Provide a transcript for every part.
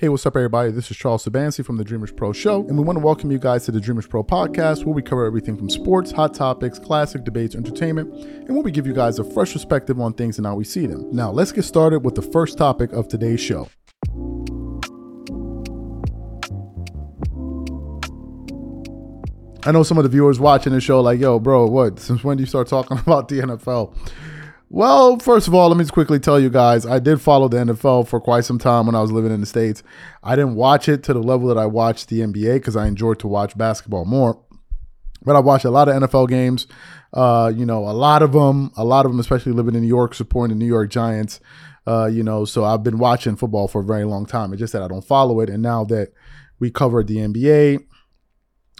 Hey, what's up, everybody? This is Charles Sabansi from the Dreamers Pro Show, and we want to welcome you guys to the Dreamers Pro podcast, where we cover everything from sports, hot topics, classic debates, entertainment, and where we give you guys a fresh perspective on things and how we see them. Now, let's get started with the first topic of today's show. I know some of the viewers watching the show, like, yo, bro, what? Since when do you start talking about the NFL? Well, first of all, let me just quickly tell you guys, I did follow the NFL for quite some time when I was living in the States. I didn't watch it to the level that I watched the NBA because I enjoyed to watch basketball more. But I watched a lot of NFL games, uh, you know, a lot of them, a lot of them, especially living in New York, supporting the New York Giants. Uh, you know, so I've been watching football for a very long time. It's just that I don't follow it. And now that we covered the NBA,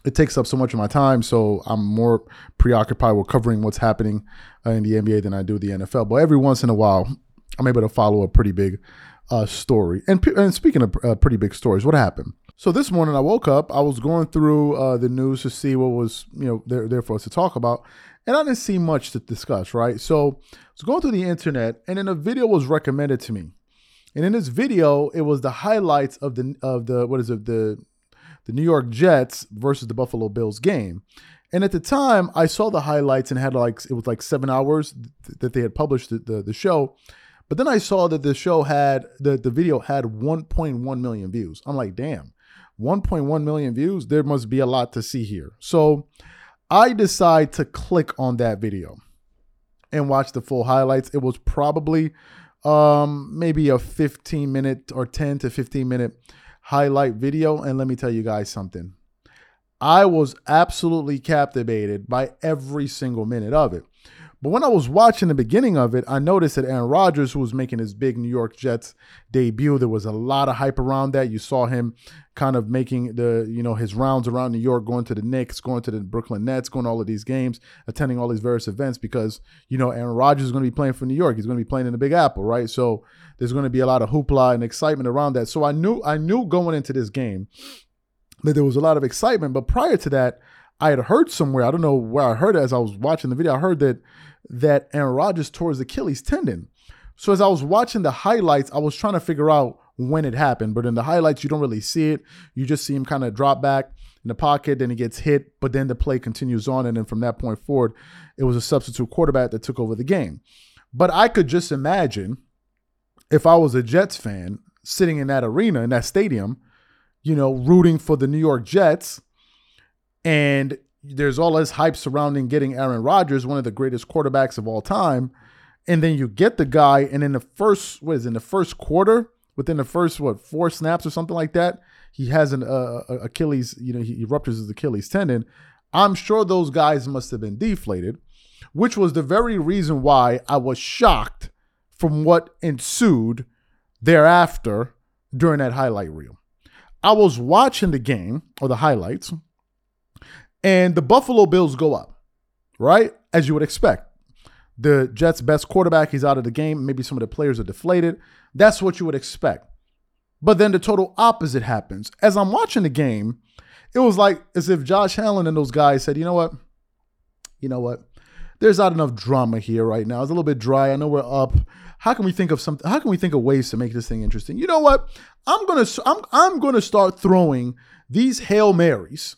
it takes up so much of my time, so I'm more preoccupied with covering what's happening uh, in the NBA than I do the NFL. But every once in a while, I'm able to follow a pretty big uh, story. And, and speaking of uh, pretty big stories, what happened? So this morning I woke up, I was going through uh, the news to see what was you know there, there for us to talk about, and I didn't see much to discuss. Right, so I was going through the internet, and then a video was recommended to me. And in this video, it was the highlights of the of the what is it the the New York Jets versus the Buffalo Bills game. And at the time, I saw the highlights and had like it was like seven hours that they had published the, the, the show. But then I saw that the show had the, the video had 1.1 million views. I'm like, damn, 1.1 million views. There must be a lot to see here. So I decide to click on that video and watch the full highlights. It was probably um, maybe a 15 minute or 10 to 15 minute highlight video. And let me tell you guys something. I was absolutely captivated by every single minute of it. But when I was watching the beginning of it, I noticed that Aaron Rodgers, who was making his big New York Jets debut, there was a lot of hype around that. You saw him kind of making the, you know, his rounds around New York, going to the Knicks, going to the Brooklyn Nets, going to all of these games, attending all these various events because, you know, Aaron Rodgers is going to be playing for New York. He's going to be playing in the Big Apple, right? So there's going to be a lot of hoopla and excitement around that. So I knew I knew going into this game that there was a lot of excitement. But prior to that, I had heard somewhere, I don't know where I heard it as I was watching the video, I heard that that Aaron Rodgers tore his Achilles tendon. So as I was watching the highlights, I was trying to figure out when it happened. But in the highlights, you don't really see it. You just see him kind of drop back in the pocket, then he gets hit, but then the play continues on. And then from that point forward, it was a substitute quarterback that took over the game. But I could just imagine if I was a Jets fan sitting in that arena, in that stadium, you know, rooting for the New York Jets, and there's all this hype surrounding getting Aaron Rodgers, one of the greatest quarterbacks of all time. And then you get the guy, and in the first, what is it, in the first quarter, within the first, what, four snaps or something like that, he has an uh, Achilles, you know, he ruptures his Achilles tendon. I'm sure those guys must have been deflated, which was the very reason why I was shocked from what ensued thereafter during that highlight reel. I was watching the game or the highlights and the Buffalo Bills go up, right? As you would expect. The Jets' best quarterback, he's out of the game. Maybe some of the players are deflated. That's what you would expect. But then the total opposite happens. As I'm watching the game, it was like as if Josh Allen and those guys said, you know what? You know what? There's not enough drama here right now. It's a little bit dry. I know we're up. How can we think of something? How can we think of ways to make this thing interesting? You know what? I'm gonna I'm I'm gonna start throwing these hail marys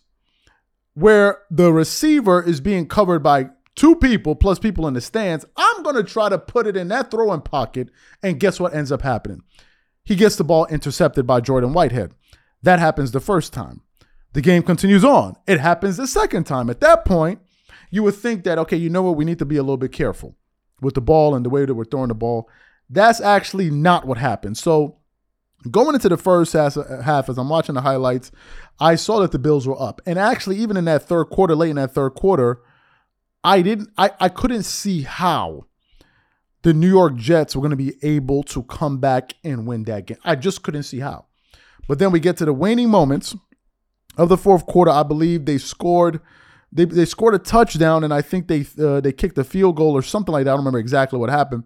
where the receiver is being covered by two people plus people in the stands, I'm to try to put it in that throwing pocket. And guess what ends up happening? He gets the ball intercepted by Jordan Whitehead. That happens the first time. The game continues on. It happens the second time. At that point, you would think that, okay, you know what? We need to be a little bit careful with the ball and the way that we're throwing the ball. That's actually not what happened. So Going into the first half, half, as I'm watching the highlights, I saw that the Bills were up. And actually, even in that third quarter, late in that third quarter, I didn't I, I couldn't see how the New York Jets were going to be able to come back and win that game. I just couldn't see how. But then we get to the waning moments of the fourth quarter. I believe they scored they, they scored a touchdown and I think they uh, they kicked a field goal or something like that. I don't remember exactly what happened,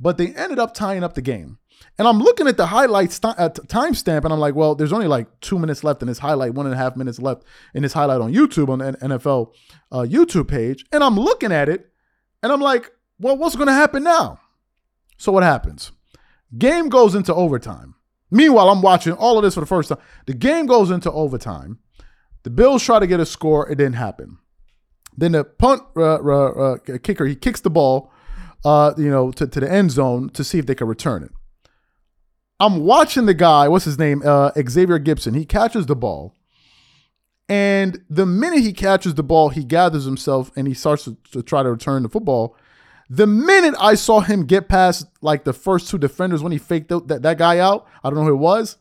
but they ended up tying up the game. And I'm looking at the highlights st- uh, timestamp, and I'm like, well, there's only like two minutes left in this highlight, one and a half minutes left in this highlight on YouTube on the NFL uh, YouTube page. And I'm looking at it, and I'm like, well, what's going to happen now? So what happens? Game goes into overtime. Meanwhile, I'm watching all of this for the first time. The game goes into overtime. The Bills try to get a score. It didn't happen. Then the punt uh, uh, uh, kicker he kicks the ball, uh, you know, to, to the end zone to see if they can return it. I'm watching the guy. What's his name? Uh, Xavier Gipson. He catches the ball, and the minute he catches the ball, he gathers himself and he starts to, to try to return the football. The minute I saw him get past like the first two defenders when he faked that, that guy out, I don't know who it was.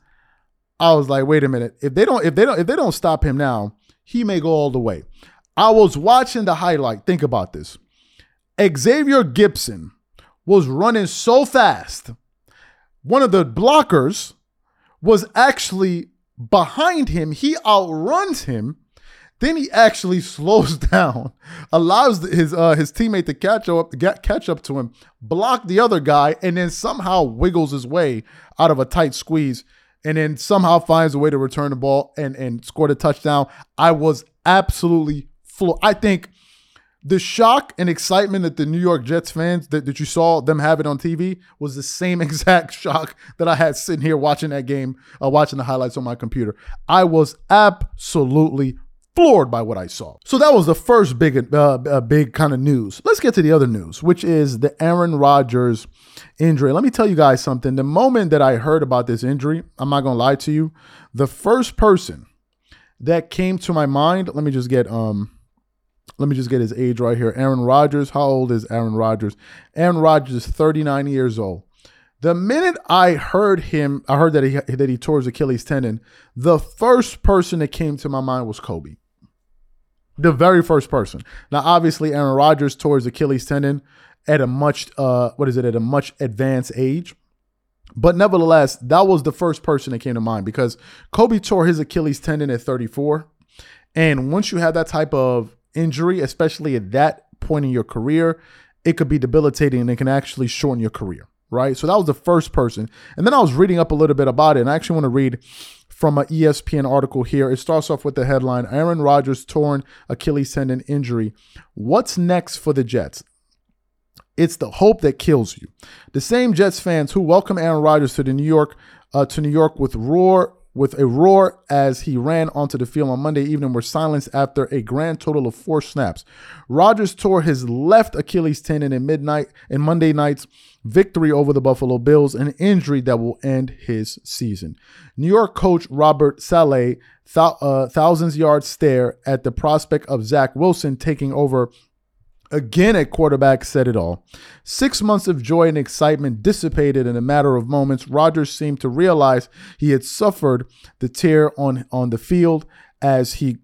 I was like, wait a minute. If they don't, if they don't, if they don't stop him now, he may go all the way. I was watching the highlight. Think about this. Xavier Gipson was running so fast. One of the blockers was actually behind him. He outruns him. Then he actually slows down, allows his uh, his teammate to catch up catch up to him, block the other guy, and then somehow wiggles his way out of a tight squeeze, and then somehow finds a way to return the ball and and score the touchdown. I was absolutely full. I think the shock and excitement that the New York Jets fans that, that you saw them have it on TV was the same exact shock that I had sitting here watching that game, uh, watching the highlights on my computer. I was absolutely floored by what I saw. So that was the first big, uh, uh, big kind of news. Let's get to the other news, which is the Aaron Rodgers injury. Let me tell you guys something. The moment that I heard about this injury, I'm not gonna lie to you, the first person that came to my mind. Let me just get um let me just get his age right here. Aaron Rodgers. How old is Aaron Rodgers? Aaron Rodgers is 39 years old. The minute I heard him, I heard that he that he tore his Achilles tendon. The first person that came to my mind was Kobe. The very first person. Now, obviously, Aaron Rodgers tore his Achilles tendon at a much uh what is it at a much advanced age. But nevertheless, that was the first person that came to mind because Kobe tore his Achilles tendon at 34. And once you have that type of injury, especially at that point in your career, it could be debilitating and it can actually shorten your career, right? So that was the first person. And then I was reading up a little bit about it, and I actually want to read from an ESPN article here. It starts off with the headline Aaron Rodgers torn Achilles tendon injury. What's next for the Jets? It's the hope that kills you. The same Jets fans who welcome Aaron Rodgers to the New York uh, to New York with roar with a roar as he ran onto the field on Monday evening were silenced after a grand total of four snaps. Rodgers tore his left Achilles tendon in midnight in Monday night's victory over the Buffalo Bills, an injury that will end his season. New York coach Robert Saleh th- uh, thousands yard stare at the prospect of Zach Wilson taking over Again, at quarterback said it all. Six months of joy and excitement dissipated in a matter of moments. Rodgers seemed to realize he had suffered the tear on, on the field as he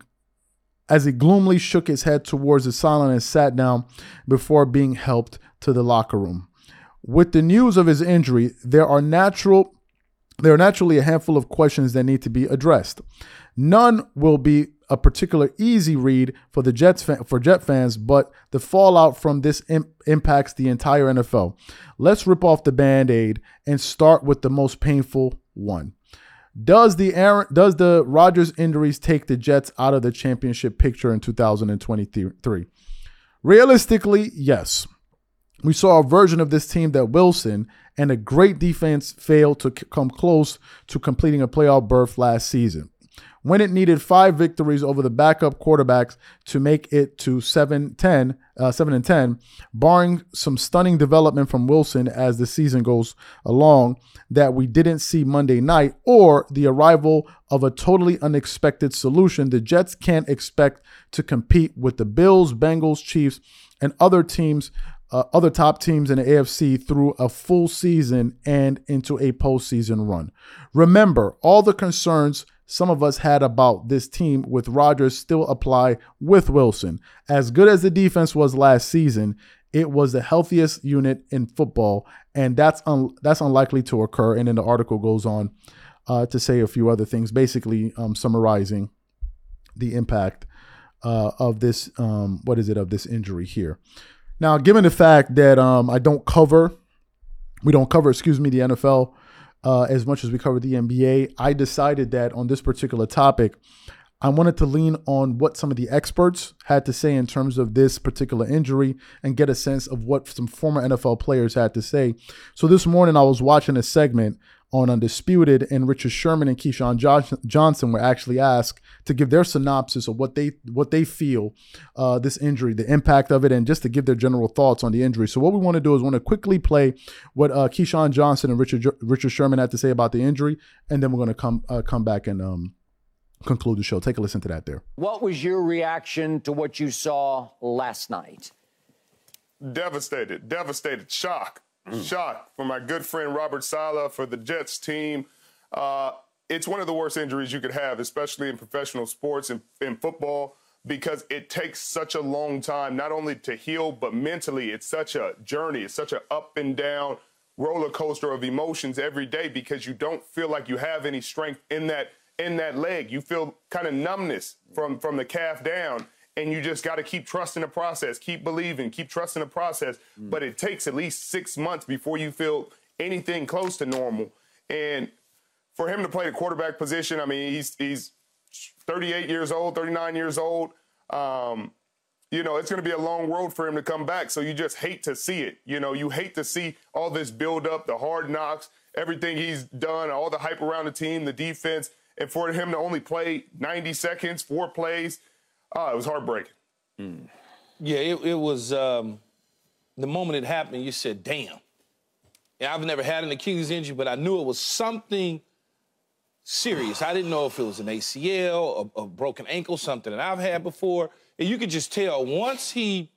as he gloomily shook his head towards the sideline and sat down before being helped to the locker room. With the news of his injury, there are natural there are naturally a handful of questions that need to be addressed. None will be a particular easy read for the Jets fan, for Jet fans, but the fallout from this imp- impacts the entire NFL. Let's rip off the band-aid and start with the most painful one. Does the Aaron, does the Rodgers injuries take the Jets out of the championship picture in 2023? Realistically, yes. We saw a version of this team that Wilson and a great defense failed to come close to completing a playoff berth last season. When it needed five victories over the backup quarterbacks to make it to 7 10, uh, 7 and 10, barring some stunning development from Wilson as the season goes along that we didn't see Monday night, or the arrival of a totally unexpected solution, the Jets can't expect to compete with the Bills, Bengals, Chiefs, and other teams uh, other top teams in the AFC through a full season and into a postseason run. Remember, all the concerns some of us had about this team with Rodgers still apply with Wilson. As good as the defense was last season, it was the healthiest unit in football, and that's un- that's unlikely to occur. And then the article goes on uh, to say a few other things, basically um, summarizing the impact uh, of this um, what is it of this injury here. Now, given the fact that um, I don't cover, we don't cover, excuse me, the NFL uh, as much as we cover the NBA, I decided that on this particular topic, I wanted to lean on what some of the experts had to say in terms of this particular injury and get a sense of what some former NFL players had to say. So this morning I was watching a segment on Undisputed, and Richard Sherman and Keyshawn Johnson were actually asked to give their synopsis of what they what they feel uh, this injury, the impact of it, and just to give their general thoughts on the injury. So what we want to do is want to quickly play what uh, Keyshawn Johnson and Richard Richard Sherman had to say about the injury, and then we're going to come uh, come back and um, conclude the show. Take a listen to that there. What was your reaction to what you saw last night? Devastated, devastated, shock Mm. Shock for my good friend Robert Saleh for the Jets team. Uh, it's one of the worst injuries you could have, especially in professional sports and in football, because it takes such a long time, not only to heal, but mentally. It's such a journey. It's such an up and down roller coaster of emotions every day because you don't feel like you have any strength in that in that leg. You feel kind of numbness from from the calf down and you just got to keep trusting the process, keep believing, keep trusting the process. Mm. But it takes at least six months before you feel anything close to normal. And for him to play the quarterback position, I mean, he's he's 38 years old, 39 years old. Um, you know, it's going to be a long road for him to come back. So you just hate to see it. You know, you hate to see all this build up, the hard knocks, everything he's done, all the hype around the team, the defense, and for him to only play 90 seconds, four plays Oh, it was heartbreaking. Mm. Yeah, it, it was um, the moment it happened, you said, damn. And I've never had an Achilles injury, but I knew it was something serious. I didn't know if it was an ACL, a, a broken ankle, something that I've had before. And you could just tell once he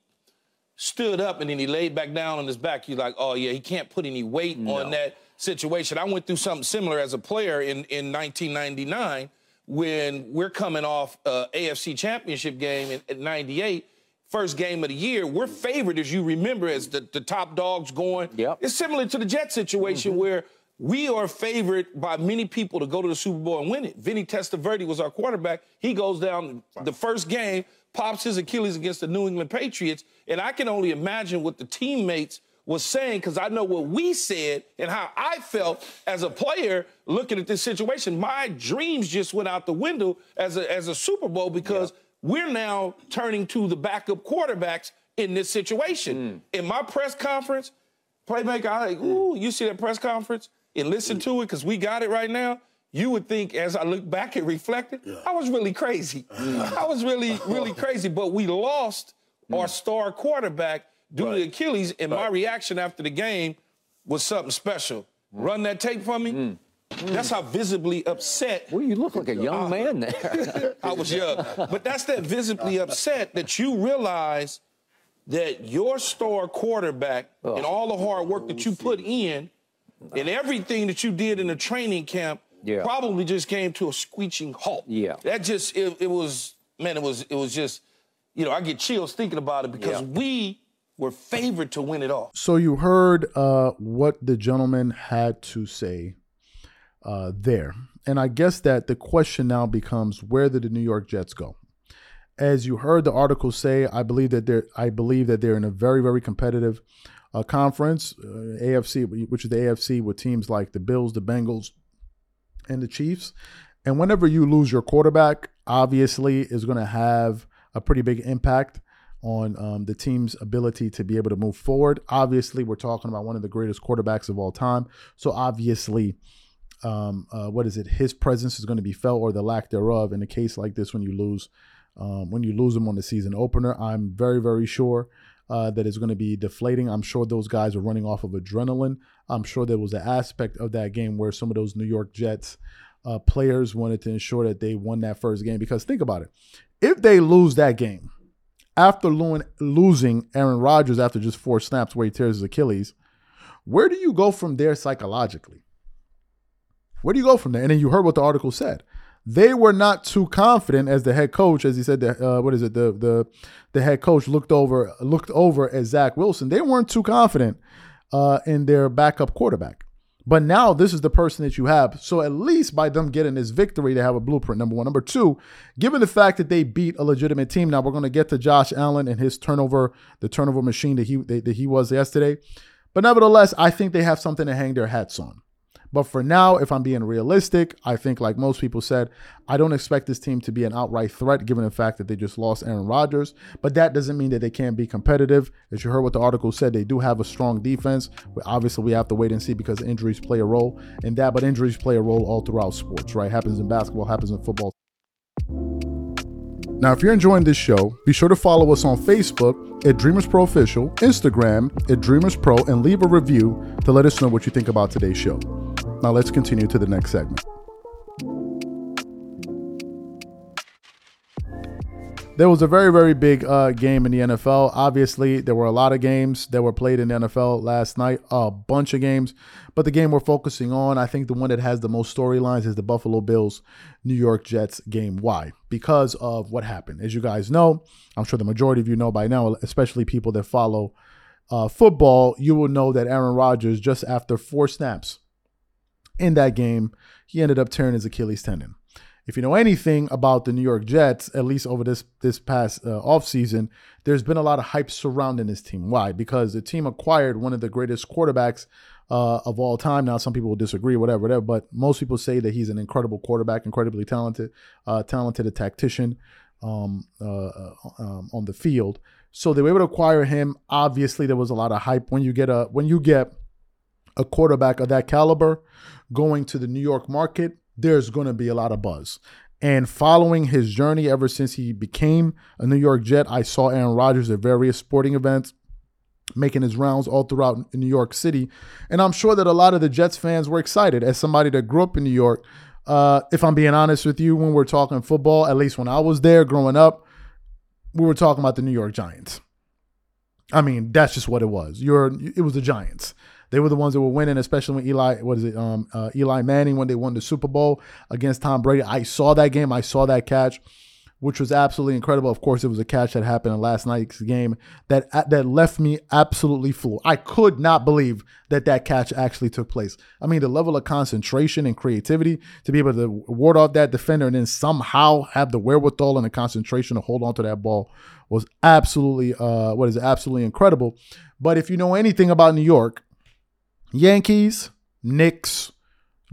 stood up and then he laid back down on his back, you're like, oh, yeah, he can't put any weight no. on that situation. I went through something similar as a player in, in 1999 when we're coming off a AFC championship game in, in 98, first game of the year, we're favored, as you remember, as the, the top dogs going. Yep. It's similar to the Jet situation mm-hmm. where we are favored by many people to go to the Super Bowl and win it. Vinny Testaverde was our quarterback. He goes down the first game, pops his Achilles against the New England Patriots, and I can only imagine what the teammates – was saying because I know what we said and how I felt as a player looking at this situation. My dreams just went out the window as a as a Super Bowl because yeah. we're now turning to the backup quarterbacks in this situation. Mm. In my press conference, playmaker, I like, ooh, you see that press conference and listen to it because we got it right now. You would think, as I look back and reflected, yeah. I was really crazy. Mm. I was really, really crazy. But we lost our mm. star quarterback due right. to Achilles, and right. my reaction after the game was something special. Mm. Run that tape for me. Mm. That's how visibly upset. Well, you look like a young man there. I was young. But that's that visibly upset that you realize that your star quarterback oh. and all the hard work that you put in and everything that you did in the training camp yeah. probably just came to a screeching halt. Yeah. That just it, it was man, it was it was just you know, I get chills thinking about it because yeah. we were favored to win it all. So you heard uh, what the gentleman had to say uh, there. And I guess that the question now becomes where did the New York Jets go? As you heard the article say, I believe that they're I believe that they're in a very very competitive uh, conference, uh, AFC, which is the AFC with teams like the Bills, the Bengals, and the Chiefs. And whenever you lose your quarterback, obviously is going to have a pretty big impact on um, the team's ability to be able to move forward. Obviously, we're talking about one of the greatest quarterbacks of all time. So obviously, um, uh, what is it? His presence is going to be felt, or the lack thereof, in a case like this when you lose, um, when you lose him on the season opener. I'm very, very sure uh, that it's going to be deflating. I'm sure those guys are running off of adrenaline. I'm sure there was an aspect of that game where some of those New York Jets uh, players wanted to ensure that they won that first game. Because think about it, if they lose that game after losing Aaron Rodgers after just four snaps where he tears his Achilles, where do you go from there psychologically? Where do you go from there? And then you heard what the article said. They were not too confident as the head coach, as he said. The, uh, what is it? The the the head coach looked over looked over at Zach Wilson. They weren't too confident uh, in their backup quarterback. But now this is the person that you have. So at least by them getting this victory, they have a blueprint. Number one. Number two, given the fact that they beat a legitimate team. Now we're going to get to Josh Allen and his turnover, the turnover machine that he that he was yesterday. But nevertheless, I think they have something to hang their hats on. But for now, if I'm being realistic, I think, like most people said, I don't expect this team to be an outright threat given the fact that they just lost Aaron Rodgers. But that doesn't mean that they can't be competitive. As you heard what the article said, they do have a strong defense. Obviously, we have to wait and see because injuries play a role in that, but injuries play a role all throughout sports, right? Happens in basketball, happens in football. Now, if you're enjoying this show, be sure to follow us on Facebook at Dreamers Pro Official, Instagram at Dreamers Pro, and leave a review to let us know what you think about today's show. Now, let's continue to the next segment. There was a very, very big uh, game in the NFL. Obviously, there were a lot of games that were played in the NFL last night, a bunch of games. But the game we're focusing on, I think the one that has the most storylines is the Buffalo Bills New York Jets game. Why? Because of what happened. As you guys know, I'm sure the majority of you know by now, especially people that follow uh, football, you will know that Aaron Rodgers, just after four snaps in that game, he ended up tearing his Achilles tendon if you know anything about the New York Jets, at least over this this past uh, offseason, there's been a lot of hype surrounding this team. Why? Because the team acquired one of the greatest quarterbacks uh, of all time. Now, some people will disagree, whatever, whatever, but most people say that he's an incredible quarterback, incredibly talented, uh, talented a tactician um, uh, uh, um, on the field. So they were able to acquire him. Obviously, there was a lot of hype when you get a when you get a quarterback of that caliber going to the New York market there's going to be a lot of buzz. And following his journey ever since he became a New York Jet, I saw Aaron Rodgers at various sporting events, making his rounds all throughout New York City. And I'm sure that a lot of the Jets fans were excited. As somebody that grew up in New York, uh, if I'm being honest with you, when we're talking football, at least when I was there growing up, we were talking about the New York Giants. I mean, that's just what it was. You're it was the Giants. They were the ones that were winning, especially when Eli, what is it, um, uh, Eli Manning when they won the Super Bowl against Tom Brady. I saw that game. I saw that catch, which was absolutely incredible. Of course, it was a catch that happened in last night's game that that left me absolutely floored. I could not believe that that catch actually took place. I mean, the level of concentration and creativity to be able to ward off that defender and then somehow have the wherewithal and the concentration to hold on to that ball was absolutely, uh, what is it, absolutely incredible. But if you know anything about New York, Yankees, Knicks,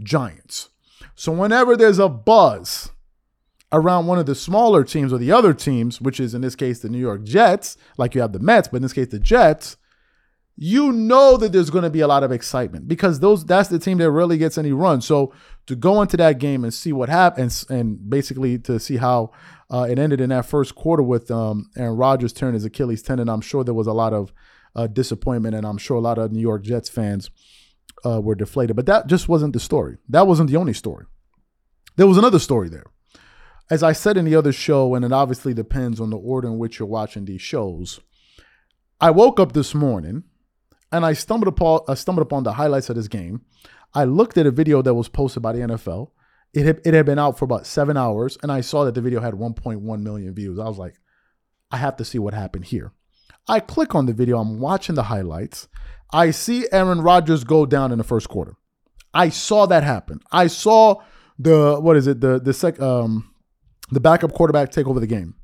Giants. So whenever there's a buzz around one of the smaller teams or the other teams, which is in this case the New York Jets, like you have the Mets, but in this case the Jets, you know that there's going to be a lot of excitement because those that's the team that really gets any run. So to go into that game and see what happens and basically to see how uh, it ended in that first quarter with um, Aaron Rodgers turning his Achilles tendon, I'm sure there was a lot of uh, disappointment, and I'm sure a lot of New York Jets fans uh, were deflated. But that just wasn't the story. That wasn't the only story. There was another story there. As I said in the other show, and it obviously depends on the order in which you're watching these shows. I woke up this morning and I stumbled upon I stumbled upon the highlights of this game. I looked at a video that was posted by the NFL. It had, it had been out for about seven hours, and I saw that the video had 1.1 million views. I was like, I have to see what happened here. I click on the video, I'm watching the highlights. I see Aaron Rodgers go down in the first quarter. I saw that happen. I saw the what is it the the sec um the backup quarterback take over the game.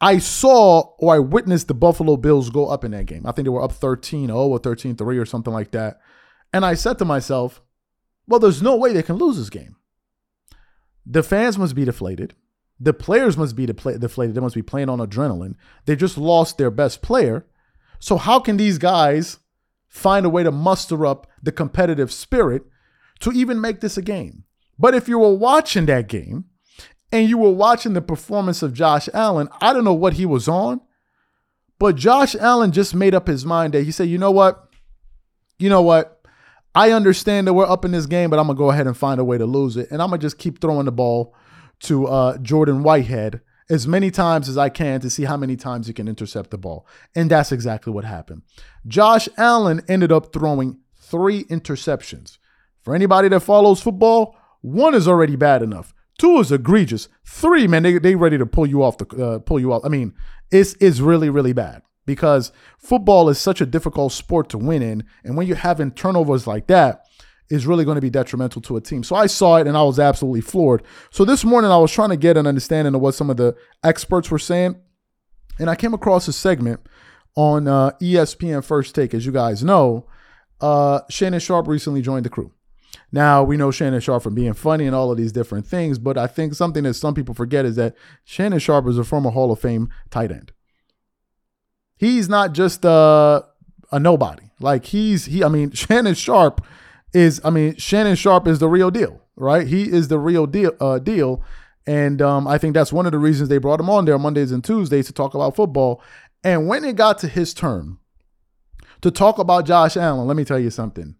I saw or I witnessed the Buffalo Bills go up in that game. I think they were up 13-0 or 13-3 or something like that. And I said to myself, well, there's no way they can lose this game. The fans must be deflated. The players must be deflated. They must be playing on adrenaline. They just lost their best player. So, how can these guys find a way to muster up the competitive spirit to even make this a game? But if you were watching that game and you were watching the performance of Josh Allen, I don't know what he was on, but Josh Allen just made up his mind that he said, you know what? You know what? I understand that we're up in this game, but I'm going to go ahead and find a way to lose it. And I'm going to just keep throwing the ball to uh, Jordan Whitehead as many times as I can to see how many times he can intercept the ball. And that's exactly what happened. Josh Allen ended up throwing three interceptions. For anybody that follows football, one is already bad enough. Two is egregious. Three, man, they they ready to pull you off the uh, pull you off. I mean, it's it's really really bad because football is such a difficult sport to win in, and when you're having turnovers like that, is really going to be detrimental to a team. So I saw it and I was absolutely floored. So this morning I was trying to get an understanding of what some of the experts were saying. And I came across a segment on uh, ESPN First Take. As you guys know, uh, Shannon Sharpe recently joined the crew. Now we know Shannon Sharpe from being funny and all of these different things, but I think something that some people forget is that Shannon Sharpe is a former Hall of Fame tight end. He's not just a, a nobody. Like he's he. I mean, Shannon Sharpe is. I mean, Shannon Sharpe is the real deal, right? He is the real deal. Uh, deal. And um, I think that's one of the reasons they brought him on there Mondays and Tuesdays to talk about football. And when it got to his turn to talk about Josh Allen, let me tell you something.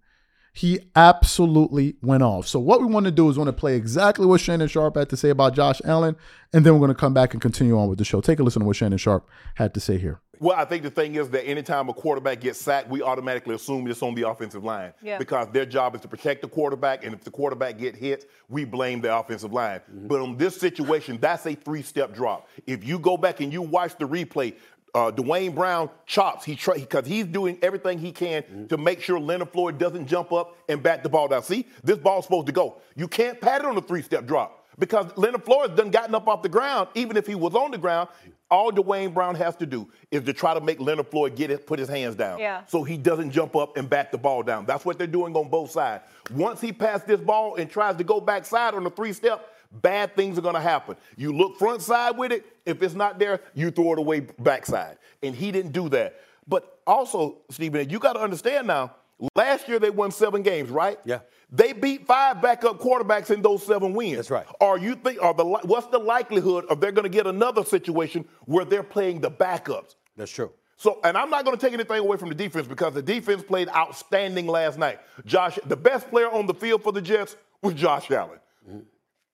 He absolutely went off. So what we want to do is want to play exactly what Shannon Sharpe had to say about Josh Allen, and then we're going to come back and continue on with the show. Take a listen to what Shannon Sharpe had to say here. Well, I think the thing is that anytime a quarterback gets sacked, we automatically assume it's on the offensive line Yeah. because their job is to protect the quarterback, and if the quarterback get hit, we blame the offensive line. But in this situation, that's a three-step drop. If you go back and you watch the replay, uh, Dwayne Brown chops. He because he's doing everything he can to make sure Leonard Floyd doesn't jump up and bat the ball down. See, this ball's supposed to go. You can't pat it on a three-step drop because Leonard Floyd done gotten up off the ground. Even if he was on the ground, all Dwayne Brown has to do is to try to make Leonard Floyd get it, put his hands down, Yeah. so he doesn't jump up and bat the ball down. That's what they're doing on both sides. Once he passes this ball and tries to go backside on the three-step, bad things are going to happen. You look front side with it. If it's not there, you throw it away backside. And he didn't do that. But also, Stephen, you got to understand now. Last year they won seven games, right? Yeah. They beat five backup quarterbacks in those seven wins. That's right. Are you think? Are the what's the likelihood of they're going to get another situation where they're playing the backups? That's true. So, and I'm not going to take anything away from the defense because the defense played outstanding last night. Josh, the best player on the field for the Jets was Josh Allen. Mm-hmm.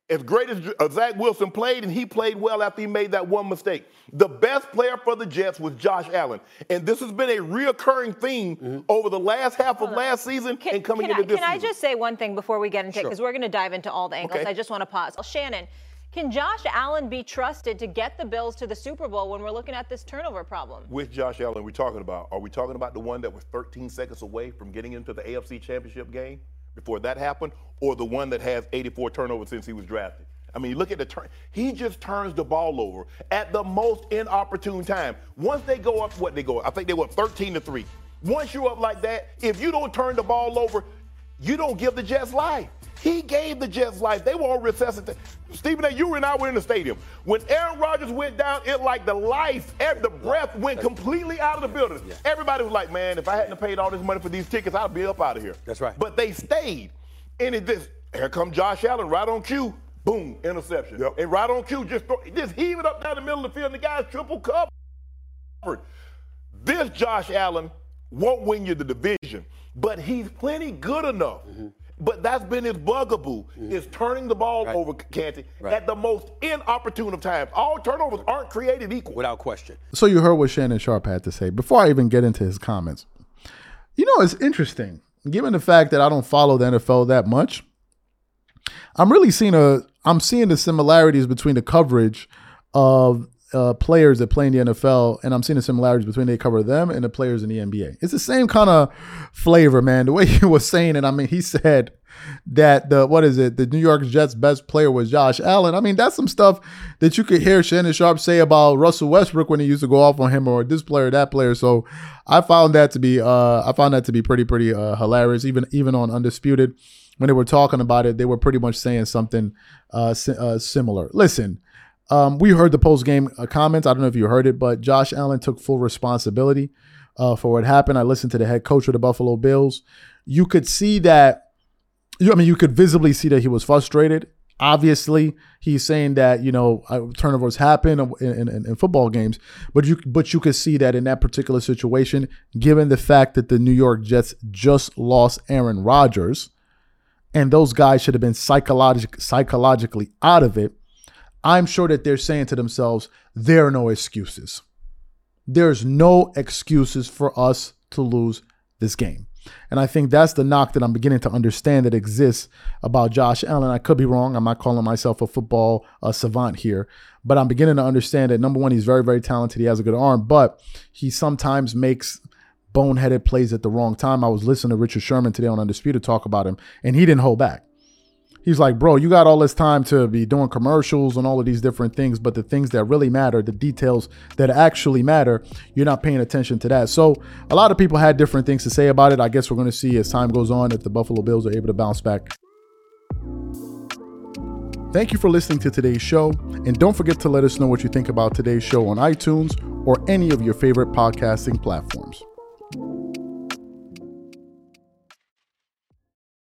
As great as uh, Zach Wilson played, and he played well after he made that one mistake. The best player for the Jets was Josh Allen, and this has been a reoccurring theme over the last half of last season Can, and coming into I, this can I just say one thing before we get into it? Sure. Because we're going to dive into all the angles. Okay. I just want to pause. Shannon, can Josh Allen be trusted to get the Bills to the Super Bowl when we're looking at this turnover problem? Which Josh Allen are we talking about? Are we talking about the one that was 13 seconds away from getting into the AFC Championship game before that happened, or the one that has 84 turnovers since he was drafted? I mean, look at the turn. He just turns the ball over at the most inopportune time. Once they go up, what they go? I think they were 13 to three. Once you're up like that, if you don't turn the ball over, you don't give the Jets life. He gave the Jets life. They were all resuscitated. Stephen A. You and I were in the stadium. When Aaron Rodgers went down, it like the life, the breath went completely out of the building. Everybody was like, man, if I hadn't paid all this money for these tickets, I'd be up out of here. That's right. But they stayed. And it just, here come Josh Allen right on cue. Boom, interception. And right on cue, just, throw, just heave it up down the middle of the field, and the guy's triple covered. This Josh Allen won't win you the division, but he's plenty good enough. Mm-hmm. But that's been his bugaboo, is turning the ball over, Canty, Right. at the most inopportune of times. All turnovers aren't created equal. Without question. So you heard what Shannon Sharpe had to say. Before I even get into his comments, you know, it's interesting. Given the fact that I don't follow the NFL that much, I'm really seeing a I'm seeing the similarities between the coverage of uh, players that play in the NFL, and I'm seeing the similarities between they cover them and the players in the NBA. It's the same kind of flavor, man. The way he was saying it, I mean, he said that the what is it? The New York Jets' best player was Josh Allen. I mean, that's some stuff that you could hear Shannon Sharpe say about Russell Westbrook when he used to go off on him, or this player, that player. So I found that to be uh, I found that to be pretty pretty uh, hilarious. Even even on Undisputed, when they were talking about it, they were pretty much saying something uh, si- uh, similar. Listen. Um, we heard the post game uh, comments. I don't know if you heard it, but Josh Allen took full responsibility uh, for what happened. I listened to the head coach of the Buffalo Bills. You could see that. You, I mean, you could visibly see that he was frustrated. Obviously, he's saying that you know uh, turnovers happen in, in, in football games, but you but you could see that in that particular situation, given the fact that the New York Jets just lost Aaron Rodgers, and those guys should have been psychologic, psychologically out of it. I'm sure that they're saying to themselves, there are no excuses. There's no excuses for us to lose this game. And I think that's the knock that I'm beginning to understand that exists about Josh Allen. I could be wrong. I'm not calling myself a football uh, savant here, but I'm beginning to understand that number one, he's very, very talented. He has a good arm, but he sometimes makes boneheaded plays at the wrong time. I was listening to Richard Sherman today on Undisputed talk about him, and he didn't hold back he's like, bro, you got all this time to be doing commercials and all of these different things, but the things that really matter, the details that actually matter, you're not paying attention to that. So a lot of people had different things to say about it. I guess we're going to see as time goes on if the Buffalo Bills are able to bounce back. Thank you for listening to today's show. And don't forget to let us know what you think about today's show on iTunes or any of your favorite podcasting platforms.